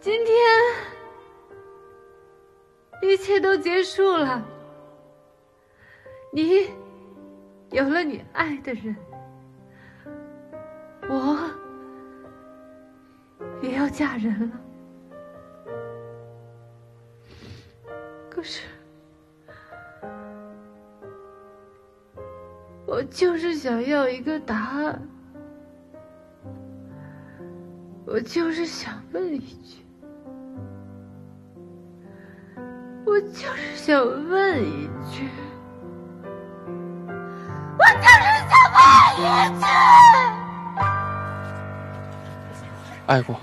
今天一切都结束了，你有了你爱的人，我也要嫁人了。可是，我就是想要一个答案，我就是想问一句。我就是想问一句，我就是想问一句，爱过。